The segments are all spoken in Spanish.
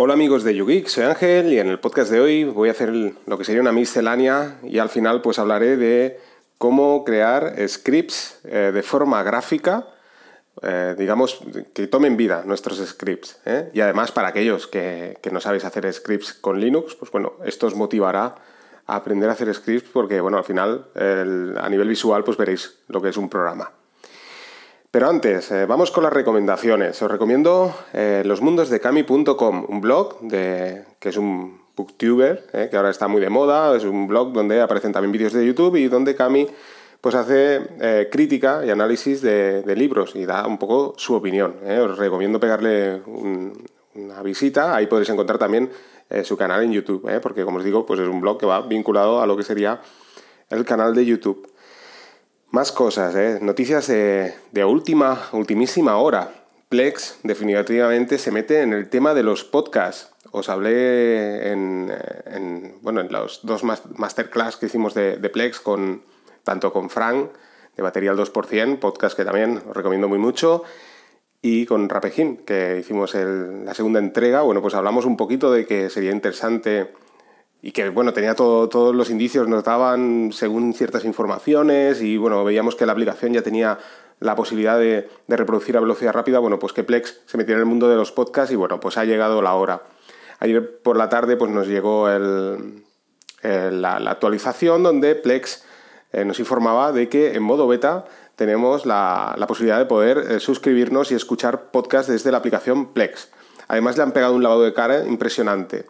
Hola amigos de YouGeek, soy Ángel y en el podcast de hoy voy a hacer lo que sería una miscelánea y al final pues hablaré de cómo crear scripts eh, de forma gráfica, eh, digamos, que tomen vida nuestros scripts. ¿eh? Y además para aquellos que, no sabéis hacer scripts con Linux, pues bueno, esto os motivará a aprender a hacer scripts porque bueno, al final a nivel visual pues veréis lo que es un programa. Pero antes, eh, vamos con las recomendaciones. Os recomiendo eh, losmundosdecami.com, un blog de, que es un booktuber, eh, que ahora está muy de moda, es un blog donde aparecen también vídeos de YouTube y donde Cami pues hace crítica y análisis de, libros y da un poco su opinión. Os recomiendo pegarle una visita, ahí podréis encontrar también su canal en YouTube, porque como os digo, pues es un blog que va vinculado a lo que sería el canal de YouTube. Más cosas, ¿eh? noticias de, última, ultimísima hora. Plex definitivamente se mete en el tema de los podcasts. Os hablé en, bueno, en los dos masterclass que hicimos de, Plex, con, tanto con Frank, de Batería al 2%, podcast que también os recomiendo muy mucho, y con Rapejin, que hicimos la segunda entrega. Bueno, pues hablamos un poquito de que sería interesante y que bueno, tenía todos los indicios, nos daban según ciertas informaciones y bueno, veíamos que la aplicación ya tenía la posibilidad de, reproducir a velocidad rápida, bueno, pues que Plex se metiera en el mundo de los podcasts y bueno, pues ha llegado la hora. Ayer por la tarde pues nos llegó la, actualización donde Plex eh, nos informaba de que en modo beta tenemos la, posibilidad de poder eh, suscribirnos y escuchar podcasts desde la aplicación Plex. Además le han pegado un lavado de cara impresionante.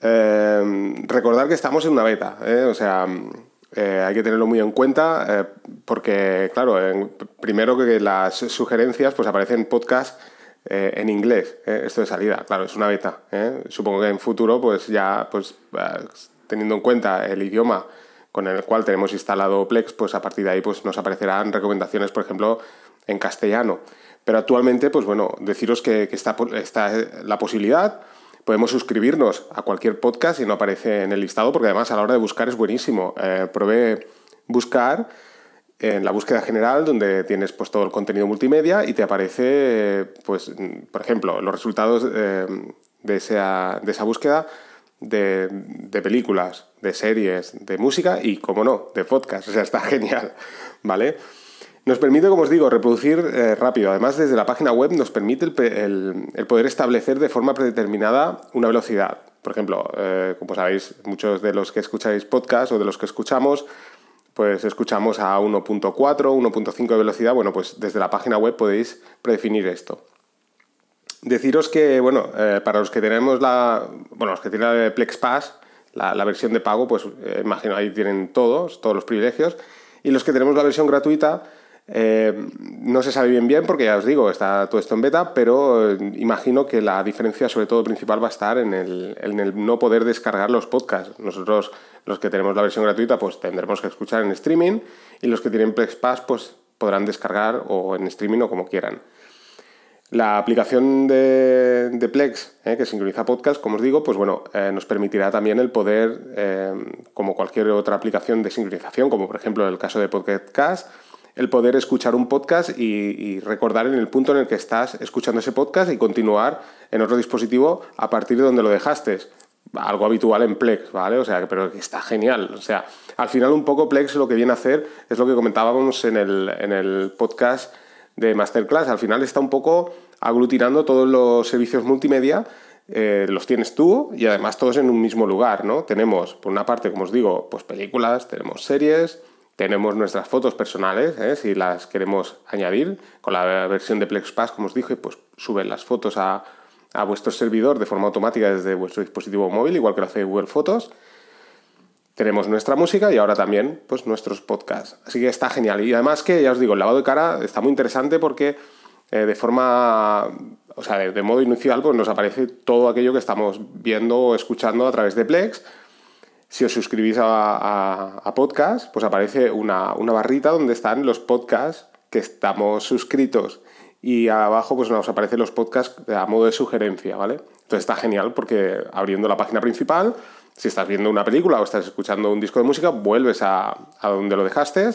Eh, recordar que estamos en una beta, ¿eh? o sea, eh, hay que tenerlo muy en cuenta porque, claro, primero que las sugerencias pues aparecen podcast en inglés, esto de salida, claro, es una beta. Supongo que en futuro, pues ya, pues teniendo en cuenta el idioma con el cual tenemos instalado Plex, pues a partir de ahí pues nos aparecerán recomendaciones, por ejemplo, en castellano. Pero actualmente, pues bueno, deciros que, que está, está la posibilidad Podemos suscribirnos a cualquier podcast y no aparece en el listado, porque además a la hora de buscar es buenísimo. Eh, probé buscar en la búsqueda general, donde tienes pues, todo el contenido multimedia y te aparece, pues, por ejemplo, los resultados eh, de, esa, de esa búsqueda de, de, películas, de series, de música y, como no, de podcast. O sea, está genial, ¿vale? Nos permite, como os digo, reproducir eh, rápido. Además, desde la página web nos permite el, poder establecer de forma predeterminada una velocidad. Por ejemplo, eh, como sabéis, muchos de los que escucháis podcast o de los que escuchamos, pues escuchamos a 1.4, 1.5 de velocidad. Bueno, pues desde la página web podéis predefinir esto. Deciros que, bueno, eh, para los que tenemos la, bueno, los que tienen Plex Pass, la versión de pago, pues imagino ahí tienen todos, todos los privilegios. Y los que tenemos la versión gratuita, eh, no se sabe bien bien porque ya os digo, está todo esto en beta, pero eh, imagino que la diferencia sobre todo principal va a estar en el, en el, no poder descargar los podcasts. Nosotros, los que tenemos la versión gratuita, pues tendremos que escuchar en streaming y los que tienen Plex Pass, pues podrán descargar o en streaming o como quieran. La aplicación de, Plex, eh, que sincroniza podcast, como os digo, pues bueno, nos permitirá también el poder, como cualquier otra aplicación de sincronización, como por ejemplo el caso de Podcast el poder escuchar un podcast y, recordar en el punto en el que estás escuchando ese podcast y continuar en otro dispositivo a partir de donde lo dejaste. Algo habitual en Plex, ¿vale? O sea, pero está genial. O sea, al final un poco Plex lo que viene a hacer es lo que comentábamos en el, podcast de Masterclass. Al final está un poco aglutinando todos los servicios multimedia eh, los tienes tú y además todos en un mismo lugar, ¿no? Tenemos, por una parte, como os digo, pues películas, tenemos series, tenemos nuestras fotos personales, ¿eh? si las queremos añadir. Con la versión de PlexPass, como os dije, pues suben las fotos a, vuestro servidor de forma automática desde vuestro dispositivo móvil, igual que lo hace Google Fotos. Tenemos nuestra música y ahora también pues, nuestros podcasts. Así que está genial. Y además que, ya os digo, el lavado de cara está muy interesante porque eh, de forma, o sea, de, modo inicial, pues nos aparece todo aquello que estamos viendo o escuchando a través de Plex si os suscribís a, podcast, pues aparece una, barrita donde están los podcasts que estamos suscritos y abajo pues nos aparecen los podcasts a modo de sugerencia, ¿vale? Entonces está genial porque abriendo la página principal, si estás viendo una película o estás escuchando un disco de música, vuelves a, donde lo dejaste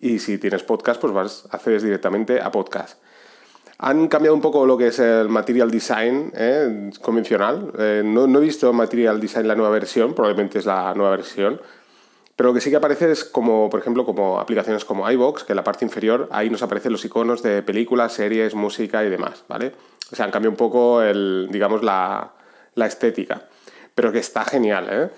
y si tienes podcast, pues vas, accedes directamente a podcast. Han cambiado un poco lo que es el material design ¿eh? convencional. Eh, no, no, he visto material design la nueva versión, probablemente es la nueva versión. Pero lo que sí que aparece es como, por ejemplo, como aplicaciones como iVox, que en la parte inferior ahí nos aparecen los iconos de películas, series, música y demás, ¿vale? O sea, han cambiado un poco el, digamos, la, la estética. Pero que está genial, ¿eh?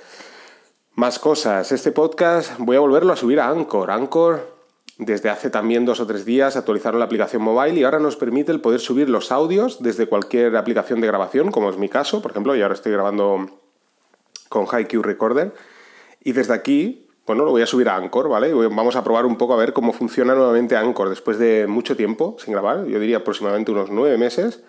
Más cosas. Este podcast voy a volverlo a subir a Anchor. Anchor, desde hace también dos o tres días, actualizaron la aplicación mobile y ahora nos permite el poder subir los audios desde cualquier aplicación de grabación, como es mi caso, por ejemplo, y ahora estoy grabando con HiQ Recorder. Y desde aquí bueno, lo voy a subir a Anchor, ¿vale? Vamos a probar un poco a ver cómo funciona nuevamente Anchor después de mucho tiempo sin grabar, yo diría aproximadamente unos nueve meses.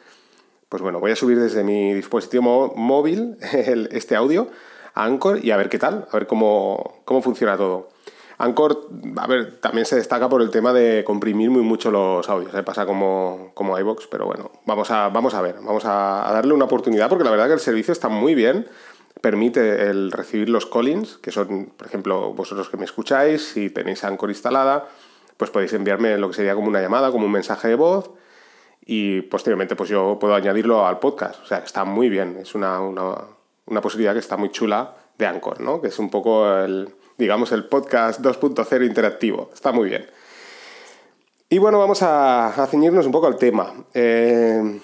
Pues bueno, voy a subir desde mi dispositivo móvil este audio a Anchor y a ver qué tal, a ver cómo, cómo funciona todo. Anchor, a ver, también se destaca por el tema de comprimir muy mucho los audios, ¿eh? pasa como, como iVox, pero bueno, vamos a, vamos a ver, vamos a, darle una oportunidad porque la verdad que el servicio está muy bien permite el recibir los callings, que son, por ejemplo, vosotros que me escucháis, si tenéis Anchor instalada, pues podéis enviarme lo que sería como una llamada, como un mensaje de voz, y posteriormente pues yo puedo añadirlo al podcast. O sea, está muy bien, es una, una, posibilidad que está muy chula de Anchor, ¿no? Que es un poco el, digamos, el podcast 2.0 interactivo. Está muy bien. Y bueno, vamos a, a ceñirnos un poco al tema. Eh,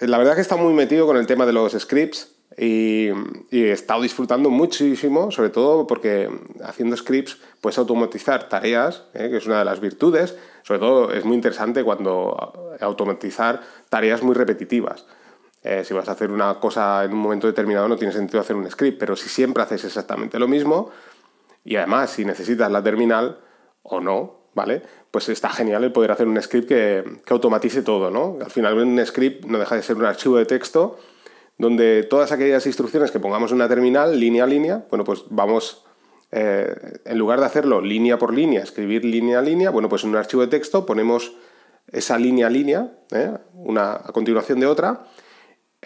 la verdad que está muy metido con el tema de los scripts. Y, he estado disfrutando muchísimo, sobre todo porque haciendo scripts puedes automatizar tareas, ¿eh? que es una de las virtudes. Sobre todo es muy interesante cuando automatizar tareas muy repetitivas. Eh, si vas a hacer una cosa en un momento determinado no tiene sentido hacer un script, pero si siempre haces exactamente lo mismo y además si necesitas la terminal o no, ¿vale? Pues está genial el poder hacer un script que, que automatice todo, ¿no? Al final un script no deja de ser un archivo de texto donde todas aquellas instrucciones que pongamos en una terminal, línea a línea, bueno, pues vamos, eh, en lugar de hacerlo línea por línea, escribir línea a línea, bueno, pues en un archivo de texto ponemos esa línea a línea, ¿eh? una a continuación de otra,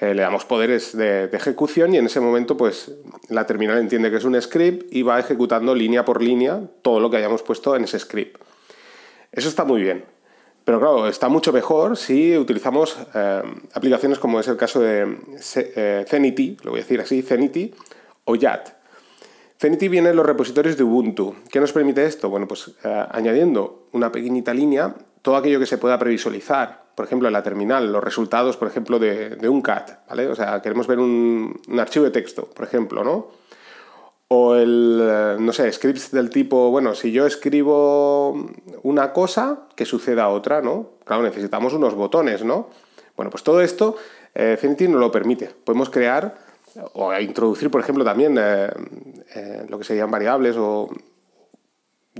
eh, le damos poderes de, ejecución y en ese momento pues la terminal entiende que es un script y va ejecutando línea por línea todo lo que hayamos puesto en ese script. Eso está muy bien. Pero claro, está mucho mejor si utilizamos eh, aplicaciones como es el caso de eh, Zenity, lo voy a decir así, Zenity o YAT. Zenity viene en los repositorios de Ubuntu. ¿Qué nos permite esto? Bueno, pues añadiendo una pequeñita línea, todo aquello que se pueda previsualizar, por ejemplo, en la terminal, los resultados, por ejemplo, de, un CAT, ¿vale? O sea, queremos ver un, archivo de texto, por ejemplo, ¿no? O el, eh, no sé, scripts del tipo, bueno, si yo escribo una cosa, que suceda otra, ¿no? Claro, necesitamos unos botones, ¿no? Bueno, pues todo esto eh, nos lo permite. Podemos crear o introducir, por ejemplo, también eh, eh, lo que serían variables o...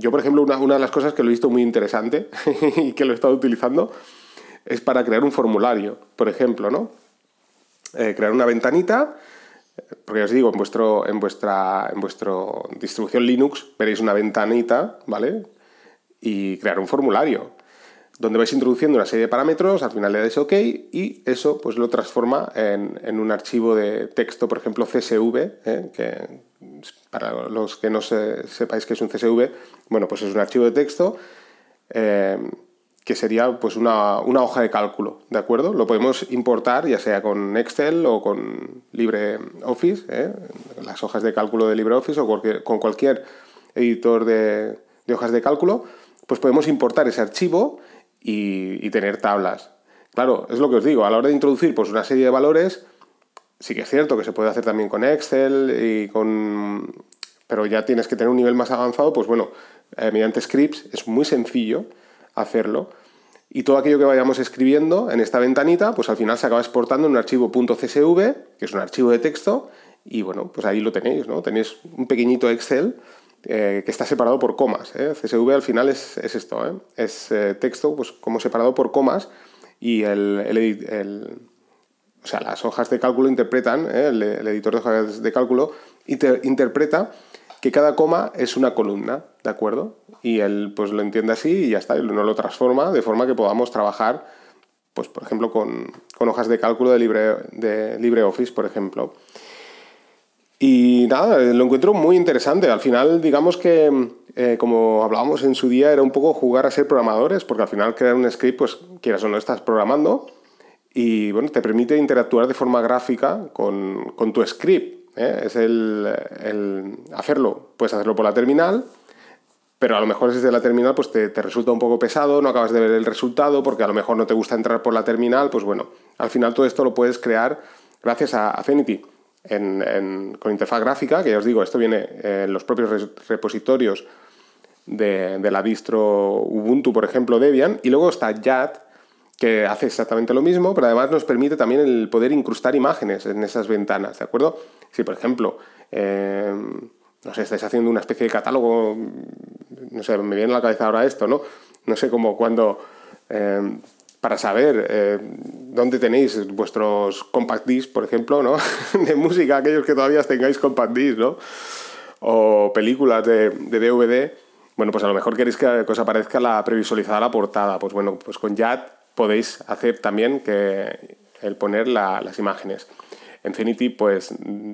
Yo, por ejemplo, una, una de las cosas que lo he visto muy interesante y que lo he estado utilizando es para crear un formulario, por ejemplo, ¿no? crear una ventanita porque os digo, en, vuestro, en, vuestra, en vuestro distribución Linux veréis una ventanita, ¿vale? Y crear un formulario donde vais introduciendo una serie de parámetros, al final le dais OK y eso pues lo transforma en, un archivo de texto, por ejemplo CSV, ¿eh? que para los que no sepáis que es un CSV, bueno, pues es un archivo de texto eh, que sería pues una, hoja de cálculo, ¿de acuerdo? Lo podemos importar ya sea con Excel o con LibreOffice, ¿eh? las hojas de cálculo de LibreOffice o con cualquier editor de, hojas de cálculo, pues podemos importar ese archivo y, tener tablas. Claro, es lo que os digo, a la hora de introducir pues, una serie de valores, sí que es cierto que se puede hacer también con Excel y con... pero ya tienes que tener un nivel más avanzado, pues bueno, eh, mediante scripts es muy sencillo hacerlo. Y todo aquello que vayamos escribiendo en esta ventanita, pues al final se acaba exportando en un archivo .csv, que es un archivo de texto, y bueno, pues ahí lo tenéis, ¿no? Tenéis un pequeño Excel eh, que está separado por comas. ¿eh? CSV al final es, esto, ¿eh? es texto pues como separado por comas y el, el, o sea, las hojas de cálculo interpretan, el, editor de hojas de cálculo interpreta que cada coma es una columna, ¿de acuerdo? Y él pues lo entiende así y ya está, y no lo transforma de forma que podamos trabajar, pues por ejemplo, con, hojas de cálculo de, Libre, de LibreOffice, por ejemplo. Y nada, lo encuentro muy interesante. Al final, digamos que, eh, como hablábamos en su día, era un poco jugar a ser programadores, porque al final crear un script, pues quieras o no, estás programando. Y bueno, te permite interactuar de forma gráfica con, tu script. ¿eh? Es el, hacerlo, puedes hacerlo por la terminal, pero a lo mejor desde la terminal pues te, resulta un poco pesado, no acabas de ver el resultado porque a lo mejor no te gusta entrar por la terminal, pues bueno, al final todo esto lo puedes crear gracias a Affinity. con interfaz gráfica, que ya os digo, esto viene en los propios repositorios de, de, la distro Ubuntu, por ejemplo, Debian, y luego está YAT, que hace exactamente lo mismo, pero además nos permite también el poder incrustar imágenes en esas ventanas, ¿de acuerdo? Si, por ejemplo, eh, no sé, estáis haciendo una especie de catálogo, no sé, me viene a la cabeza ahora esto, ¿no? No sé cómo cuando, eh, para saber eh, dónde tenéis vuestros compact discs, por ejemplo, ¿no? de música, aquellos que todavía tengáis compact discs, ¿no? O películas de, de DVD, bueno, pues a lo mejor queréis que, os aparezca la previsualizada la portada. Pues bueno, pues con YAT podéis hacer también que el poner las imágenes. Infinity pues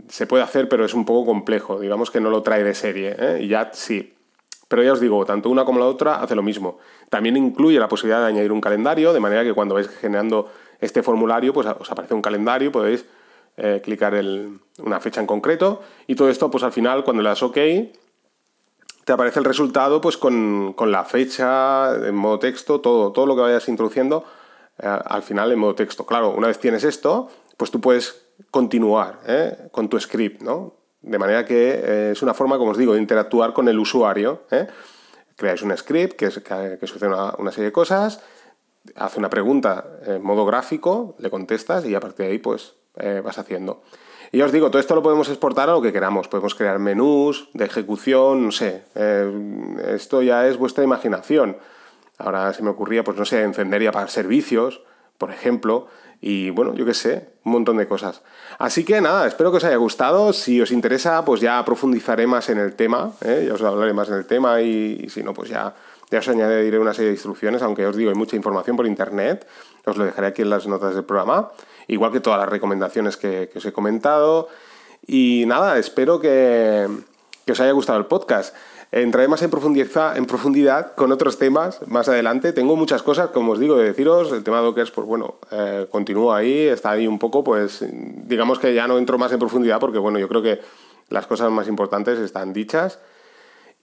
se puede hacer, pero es un poco complejo. Digamos que no lo trae de serie. ¿eh? Y ya sí. Pero ya os digo, tanto una como la otra hace lo mismo. También incluye la posibilidad de añadir un calendario, de manera que cuando vais generando este formulario, pues os aparece un calendario, podéis eh, clicar el, una fecha en concreto. Y todo esto, pues al final, cuando le das OK, te aparece el resultado pues con, la fecha, en modo texto, todo, todo lo que vayas introduciendo eh, al final en modo texto. Claro, una vez tienes esto, pues tú puedes continuar ¿eh? con tu script, ¿no? De manera que eh, es una forma, como os digo, de interactuar con el usuario. Creáis un script que, que, sucede una, serie de cosas, hace una pregunta en modo gráfico, le contestas y a partir de ahí pues vas haciendo. Y os digo, todo esto lo podemos exportar a lo que queramos. Podemos crear menús de ejecución, no sé. Eh, esto ya es vuestra imaginación. Ahora se me ocurría, pues no sé, encender y apagar servicios, por ejemplo. Y bueno, yo qué sé, un montón de cosas. Así que nada, espero que os haya gustado. Si os interesa, pues ya profundizaré más en el tema. ¿eh? Ya os hablaré más en el tema y, si no, pues ya, ya os añadiré una serie de instrucciones, aunque os digo, hay mucha información por internet. Os lo dejaré aquí en las notas del programa igual que todas las recomendaciones que, os he comentado. Y nada, espero que, os haya gustado el podcast. Entraré más en profundidad, en profundidad con otros temas más adelante. Tengo muchas cosas, como os digo, de deciros. El tema de Dockers, pues bueno, eh, continúa ahí, está ahí un poco, pues digamos que ya no entro más en profundidad porque, bueno, yo creo que las cosas más importantes están dichas.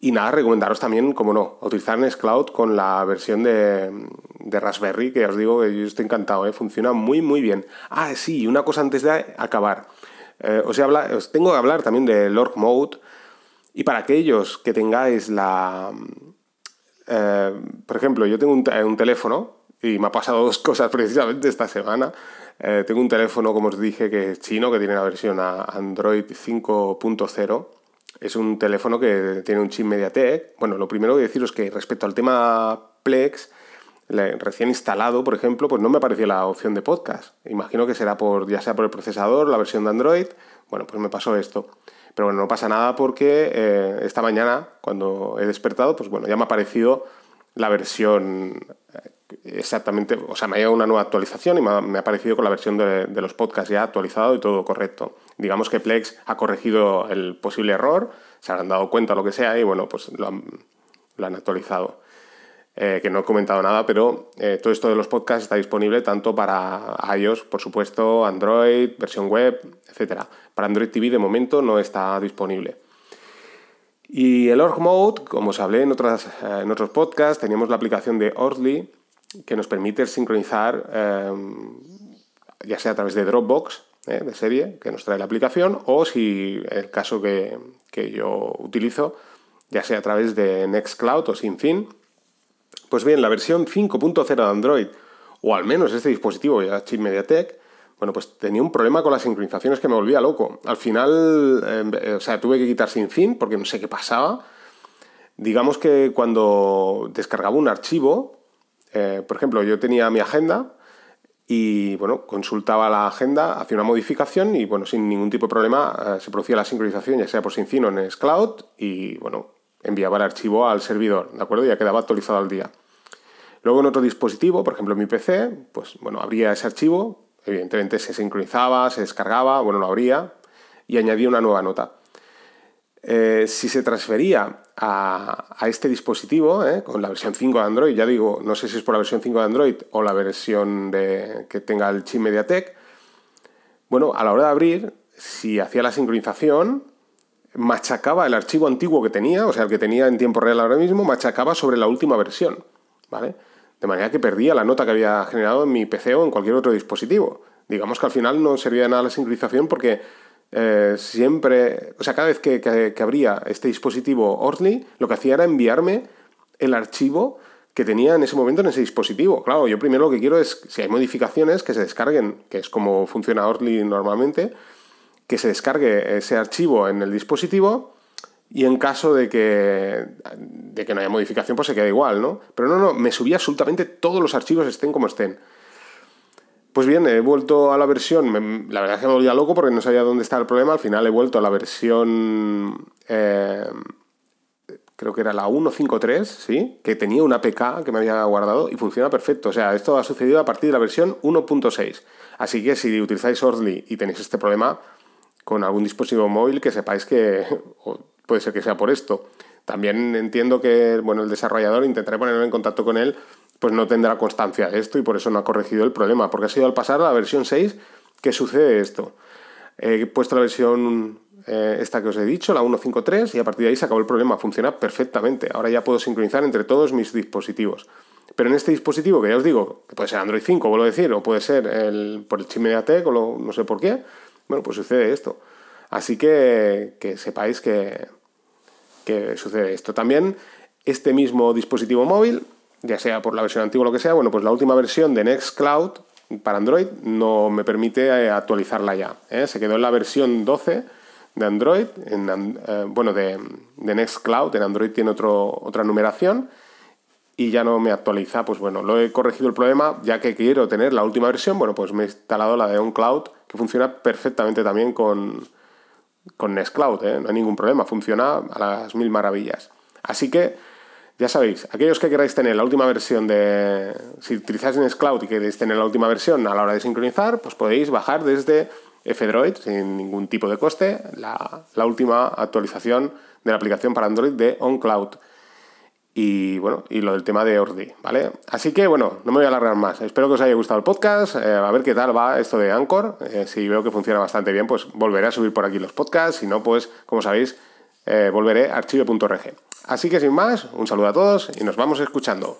Y nada, recomendaros también, como no, utilizar Nextcloud con la versión de, Raspberry, que os digo que yo estoy encantado, ¿eh? funciona muy, muy bien. Ah, sí, una cosa antes de acabar. Eh, os, os, tengo que hablar también del Org Mode. Y para aquellos que tengáis la... Eh, por ejemplo, yo tengo un, un, teléfono y me ha pasado dos cosas precisamente esta semana. tengo un teléfono, como os dije, que es chino, que tiene la versión Android 5.0 es un teléfono que tiene un chip MediaTek. Bueno, lo primero que deciros es que respecto al tema Plex, recién instalado, por ejemplo, pues no me apareció la opción de podcast. Imagino que será por, ya sea por el procesador, la versión de Android. Bueno, pues me pasó esto. Pero bueno, no pasa nada porque eh, esta mañana, cuando he despertado, pues bueno, ya me ha aparecido la versión eh, exactamente, o sea, me ha llegado una nueva actualización y me ha, parecido con la versión de, los podcasts ya actualizado y todo correcto. Digamos que Plex ha corregido el posible error, se han dado cuenta lo que sea y bueno, pues lo han, actualizado. Eh, que no he comentado nada, pero eh, todo esto de los podcasts está disponible tanto para iOS, por supuesto, Android, versión web, etc. Para Android TV de momento no está disponible. Y el Org Mode, como os hablé en, otras, eh, en otros podcasts, teníamos la aplicación de Orly, que nos permite sincronizar, ya sea a través de Dropbox, eh, de serie, que nos trae la aplicación, o si el caso que, yo utilizo, ya sea a través de Nextcloud o sin fin. Pues bien, la versión 5.0 de Android, o al menos este dispositivo ya chip MediaTek, bueno, pues tenía un problema con las sincronizaciones que me volvía loco. Al final, em, o sea, tuve que quitar sin fin porque no sé qué pasaba. Digamos que cuando descargaba un archivo, eh, por ejemplo, yo tenía mi agenda y bueno, consultaba la agenda, hacía una modificación y bueno, sin ningún tipo de problema eh, se producía la sincronización, ya sea por Syncin o en Cloud y bueno, enviaba el archivo al servidor, ¿de acuerdo? Ya quedaba actualizado al día. Luego en otro dispositivo, por ejemplo en mi PC, pues bueno, abría ese archivo, evidentemente se sincronizaba, se descargaba, bueno, lo abría y añadía una nueva nota. Eh, si se transfería a, este dispositivo, eh, con la versión 5 de Android, ya digo, no sé si es por la versión 5 de Android o la versión de, que tenga el chip MediaTek, bueno, a la hora de abrir, si hacía la sincronización, machacaba el archivo antiguo que tenía, o sea, el que tenía en tiempo real ahora mismo, machacaba sobre la última versión, ¿vale? De manera que perdía la nota que había generado en mi PC o en cualquier otro dispositivo. Digamos que al final no servía de nada la sincronización porque eh, siempre, o sea, cada vez que, que, abría este dispositivo Orly, lo que hacía era enviarme el archivo que tenía en ese momento en ese dispositivo. Claro, yo primero lo que quiero es, si hay modificaciones, que se descarguen, que es como funciona Orly normalmente, que se descargue ese archivo en el dispositivo y en caso de que, de que no haya modificación, pues se queda igual, ¿no? Pero no, no, me subía absolutamente todos los archivos, estén como estén. Pues bien, he vuelto a la versión, la verdad es que me volvía loco porque no sabía dónde estaba el problema, al final he vuelto a la versión, eh, creo que era la 1.5.3, ¿sí? Que tenía una APK que me había guardado y funciona perfecto. O sea, esto ha sucedido a partir de la versión 1.6. Así que si utilizáis Orly y tenéis este problema con algún dispositivo móvil, que sepáis que puede ser que sea por esto. También entiendo que bueno, el desarrollador, intentaré ponerme en contacto con él pues no tendrá constancia de esto y por eso no ha corregido el problema, porque ha sido al pasar a la versión 6 que sucede esto. He puesto la versión eh, esta que os he dicho, la 1.5.3, y a partir de ahí se acabó el problema, funciona perfectamente. Ahora ya puedo sincronizar entre todos mis dispositivos. Pero en este dispositivo, que ya os digo, que puede ser Android 5, vuelvo a decir, o puede ser el, por el chip MediaTek, o no sé por qué, bueno, pues sucede esto. Así que, que sepáis que, que sucede esto. También este mismo dispositivo móvil ya sea por la versión antigua o lo que sea, bueno, pues la última versión de Nextcloud para Android no me permite eh, actualizarla ya. ¿eh? Se quedó en la versión 12 de Android, en, eh, bueno, de, de, Nextcloud, en Android tiene otro, otra numeración y ya no me actualiza, pues bueno, lo he corregido el problema, ya que quiero tener la última versión, bueno, pues me he instalado la de OnCloud, que funciona perfectamente también con, con Nextcloud, no hay ningún problema, funciona a las mil maravillas. Así que ya sabéis, aquellos que queráis tener la última versión de... Si utilizáis Nextcloud y queréis tener la última versión a la hora de sincronizar, pues podéis bajar desde F-Droid sin ningún tipo de coste la, última actualización de la aplicación para Android de OnCloud. Y bueno, y lo del tema de Ordi, ¿vale? Así que bueno, no me voy a alargar más. Espero que os haya gustado el podcast. Eh, a ver qué tal va esto de Anchor. Eh, si veo que funciona bastante bien, pues volveré a subir por aquí los podcasts. Si no, pues como sabéis, eh, volveré a archivo.org. Así que sin más, un saludo a todos y nos vamos escuchando.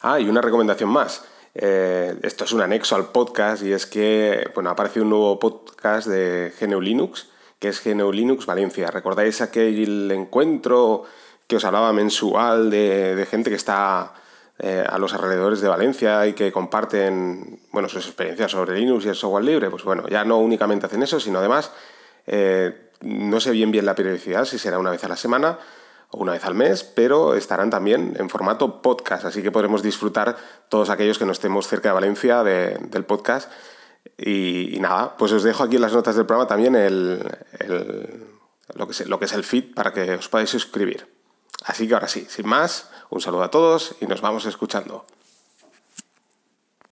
Ah, y una recomendación más. Eh, esto es un anexo al podcast y es que bueno, ha aparecido un nuevo podcast de GNU Linux, que es GNU Linux Valencia. ¿Recordáis aquel encuentro que os hablaba mensual de, gente que está eh, a los alrededores de Valencia y que comparten bueno, sus experiencias sobre Linux y el software libre? Pues bueno, ya no únicamente hacen eso, sino además eh, no sé bien bien la periodicidad, si será una vez a la semana o una vez al mes, pero estarán también en formato podcast, así que podremos disfrutar todos aquellos que no estemos cerca de Valencia del podcast. Y, nada, pues os dejo aquí en las notas del programa también lo, que es, lo que es el feed para que os podáis suscribir. Así que ahora sí, sin más, un saludo a todos y nos vamos escuchando.